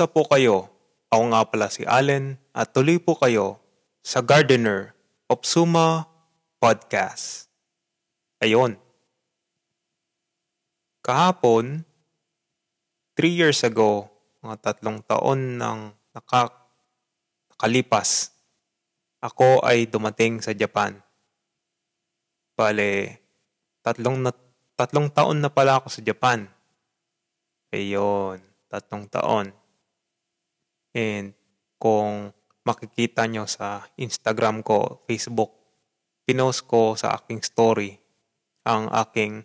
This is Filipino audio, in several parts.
Kamusta po kayo? Ako nga pala si Allen at tuloy po kayo sa Gardener of Suma Podcast. Ayun. Kahapon, 3 years ago, mga tatlong taon nang naka, nakalipas, ako ay dumating sa Japan. Bale, tatlong, na, tatlong taon na pala ako sa Japan. Ayun, tatlong taon. And kung makikita nyo sa Instagram ko, Facebook, pinost ko sa aking story ang aking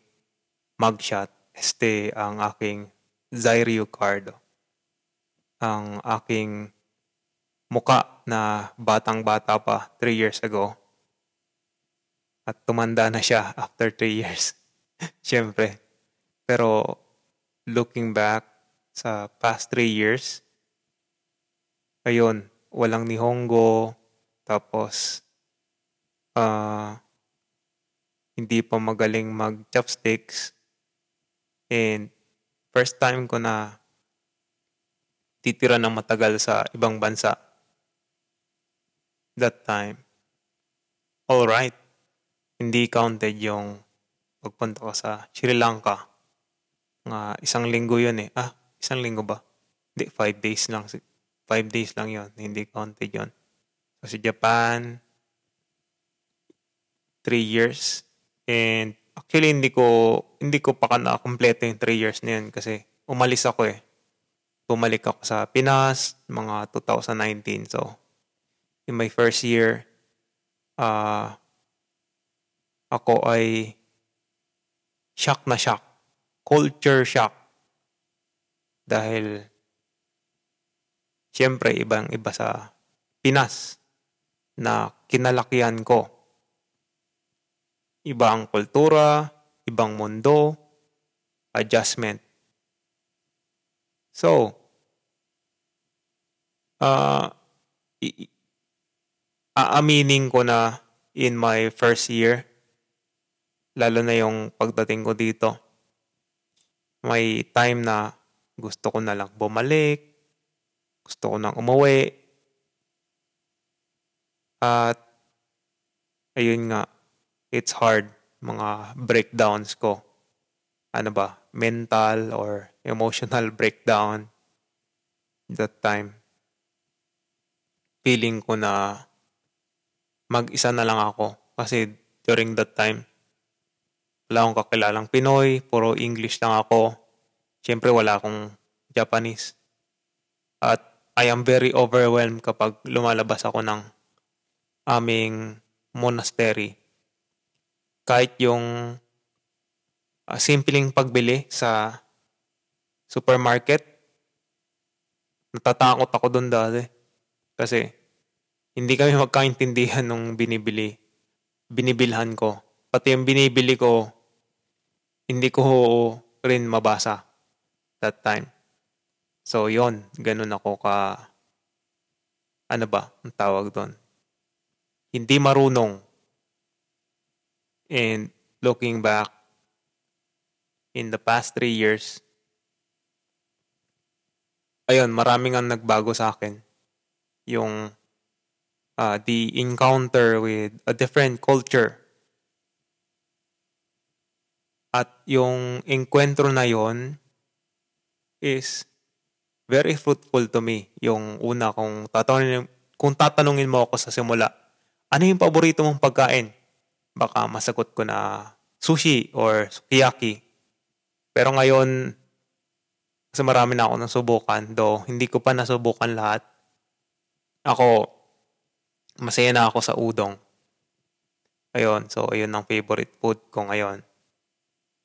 mugshot. Este, ang aking Zairyu card. Ang aking muka na batang-bata pa 3 years ago. At tumanda na siya after 3 years. Siyempre. Pero looking back sa past 3 years, ayun, walang nihongo, tapos uh, hindi pa magaling mag-chopsticks. And first time ko na titira ng matagal sa ibang bansa. That time. All right. Hindi counted yung pagpunta ko sa Sri Lanka. Nga isang linggo yun eh. Ah, isang linggo ba? Hindi, five days lang. Five days lang yon Hindi counted yon So, sa Japan, three years. And actually, hindi ko, hindi ko pa na-kompleto yung three years na yun kasi umalis ako eh. Bumalik ako sa Pinas, mga 2019. So, in my first year, uh, ako ay shock na shock. Culture shock. Dahil Siyempre, ibang iba sa Pinas na kinalakihan ko. Ibang kultura, ibang mundo, adjustment. So, uh, aaminin ko na in my first year, lalo na yung pagdating ko dito, may time na gusto ko na lang bumalik, gusto ko nang umuwi. At ayun nga, it's hard mga breakdowns ko. Ano ba, mental or emotional breakdown that time. Feeling ko na mag-isa na lang ako kasi during that time wala akong kakilalang Pinoy, puro English lang ako. Siyempre wala akong Japanese. At I am very overwhelmed kapag lumalabas ako ng aming monastery. Kahit yung uh, simpleng pagbili sa supermarket, natatakot ako doon dati. Kasi hindi kami magkaintindihan nung binibili, binibilhan ko. Pati yung binibili ko, hindi ko rin mabasa that time. So, yon ganun ako ka, ano ba, ang tawag doon? Hindi marunong. And looking back, in the past three years, ayun, maraming ang nagbago sa akin. Yung uh, the encounter with a different culture. At yung enkwentro na yon is very fruitful to me. Yung una, kung tatanungin, kung tatanungin mo ako sa simula, ano yung paborito mong pagkain? Baka masagot ko na sushi or sukiyaki. Pero ngayon, kasi marami na ako nasubukan, do hindi ko pa nasubukan lahat. Ako, masaya na ako sa udong. Ayun, so ayun ang favorite food ko ngayon.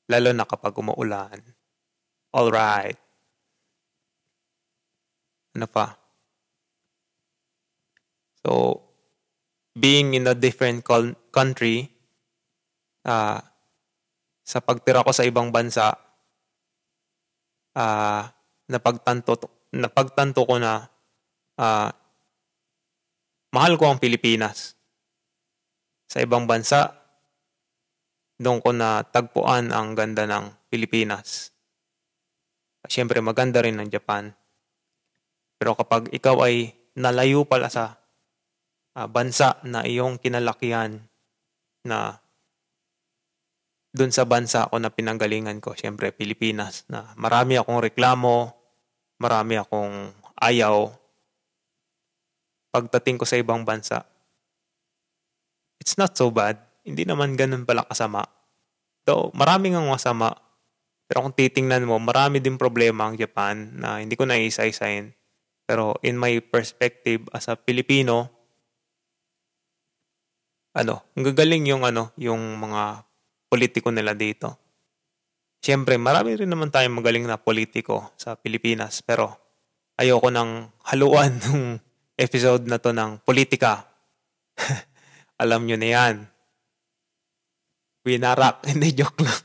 Lalo na kapag umuulan. Alright. Ano pa? So, being in a different country, uh, sa pagtira ko sa ibang bansa, uh, napagtanto, napagtanto ko na uh, mahal ko ang Pilipinas. Sa ibang bansa, doon ko na tagpuan ang ganda ng Pilipinas. Siyempre maganda rin ng Japan. Pero kapag ikaw ay nalayo pala sa uh, bansa na iyong kinalakihan na dun sa bansa ako na pinanggalingan ko, syempre Pilipinas, na marami akong reklamo, marami akong ayaw. Pagdating ko sa ibang bansa, it's not so bad. Hindi naman ganun pala kasama. Though, marami nga masama. Pero kung titingnan mo, marami din problema ang Japan na hindi ko na isa-isahin. Pero in my perspective as a Filipino, ano, gagaling yung ano, yung mga politiko nila dito. Siyempre, marami rin naman tayong magaling na politiko sa Pilipinas, pero ayoko nang haluan ng episode na to ng politika. Alam nyo na yan. Winarak. Hindi, joke lang.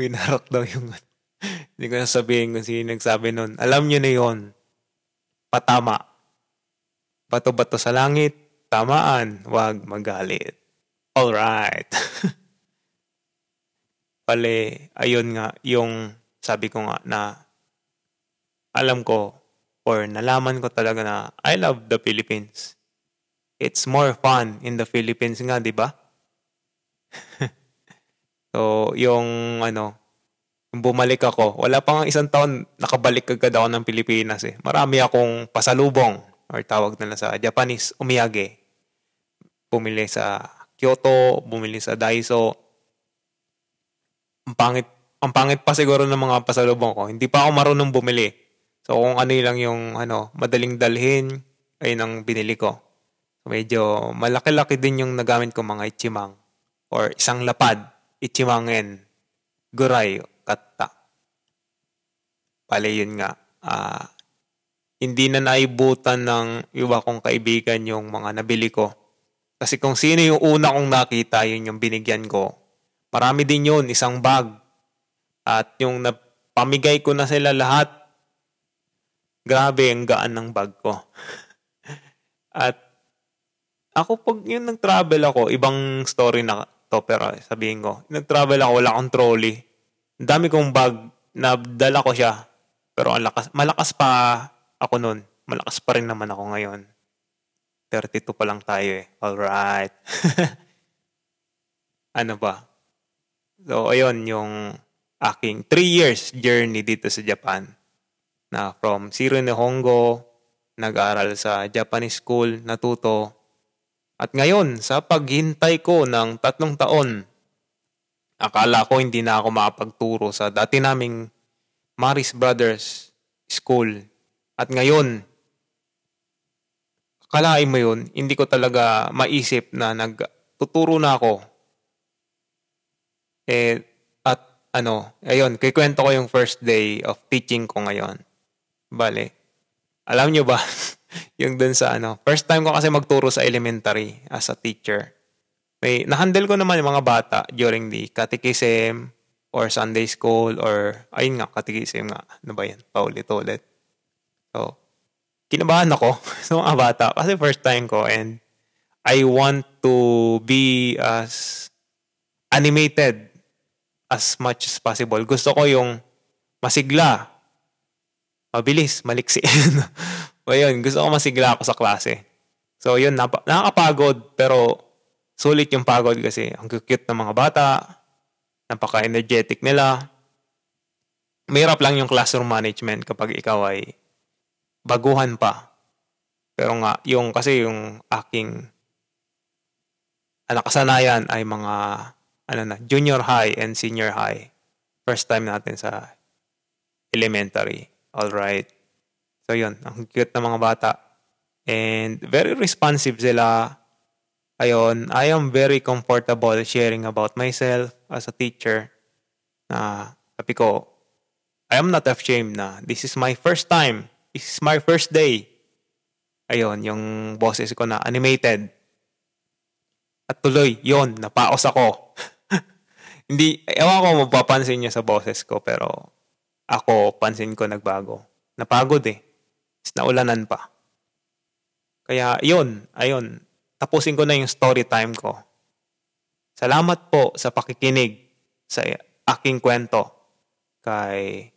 Winarak daw yung... Hindi ko na sabihin kung sino nagsabi nun. Alam nyo na yon Patama. Bato-bato sa langit, tamaan, wag magalit. Alright. Pale, ayun nga, yung sabi ko nga na alam ko or nalaman ko talaga na I love the Philippines. It's more fun in the Philippines nga, di ba? so, yung ano, bumalik ako, wala pa nga isang taon, nakabalik agad ako ng Pilipinas eh. Marami akong pasalubong or tawag nila sa Japanese, umiyage. Bumili sa Kyoto, bumili sa Daiso, ang pangit, ang pangit pa siguro ng mga pasalubong ko. Hindi pa ako marunong bumili. So kung ano lang yung ano, madaling dalhin, ay nang binili ko. Medyo malaki-laki din yung nagamit ko mga ichimang or isang lapad, ichimangen, guray, katta. Pale yun nga. Uh, hindi na naibutan ng iba kong kaibigan yung mga nabili ko. Kasi kung sino yung una kong nakita, yun yung binigyan ko. Marami din yun, isang bag. At yung napamigay ko na sila lahat, grabe ang gaan ng bag ko. At ako pag yung nag-travel ako, ibang story na to pero sabihin ko, nag-travel ako, wala akong trolley. Dami kong bag, na dala ko siya. Pero ang lakas, malakas pa ako noon. Malakas pa rin naman ako ngayon. 32 pa lang tayo eh. Alright. ano ba? So, ayun yung aking 3 years journey dito sa Japan. Na from Zero Nihongo, nag-aral sa Japanese school, natuto. At ngayon, sa paghintay ko ng tatlong taon, akala ko hindi na ako makapagturo sa dati naming Maris Brothers School. At ngayon, akalain mo yun, hindi ko talaga maisip na nagtuturo na ako eh, at ano, ayun, kikwento ko yung first day of teaching ko ngayon. Bale, alam nyo ba, yung dun sa ano, first time ko kasi magturo sa elementary as a teacher. May, nahandle ko naman yung mga bata during the catechism or Sunday school or, ayun nga, catechism nga. Ano ba yan? Paulit-ulit. So, kinabahan ako sa mga bata kasi first time ko and I want to be as animated as much as possible. Gusto ko yung masigla, mabilis, maliksi. o yun, gusto ko masigla ako sa klase. So yun, nap- nakakapagod, pero sulit yung pagod kasi ang cute ng mga bata, napaka-energetic nila. Mahirap lang yung classroom management kapag ikaw ay baguhan pa. Pero nga, yung kasi yung aking nakasanayan ay mga ano na, junior high and senior high. First time natin sa elementary. All right. So yun, ang cute ng mga bata. And very responsive sila. Ayun, I am very comfortable sharing about myself as a teacher. Na sabi ko, I am not ashamed na this is my first time. This is my first day. Ayun, yung bosses ko na animated. At tuloy, yon napaos ako. Hindi, ewan ko mapapansin niya sa boses ko, pero ako, pansin ko nagbago. Napagod eh. Is naulanan pa. Kaya, yun, ayun. Tapusin ko na yung story time ko. Salamat po sa pakikinig sa aking kwento kay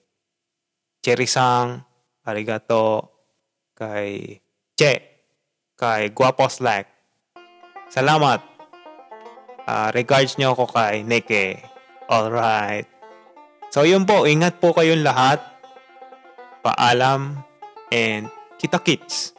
Cherry Sang, arigato, kay Che, kay Guapo Slack. Salamat. Uh, regards nyo ako kay Neke. Alright. So yun po, ingat po kayong lahat. Paalam and kita kits.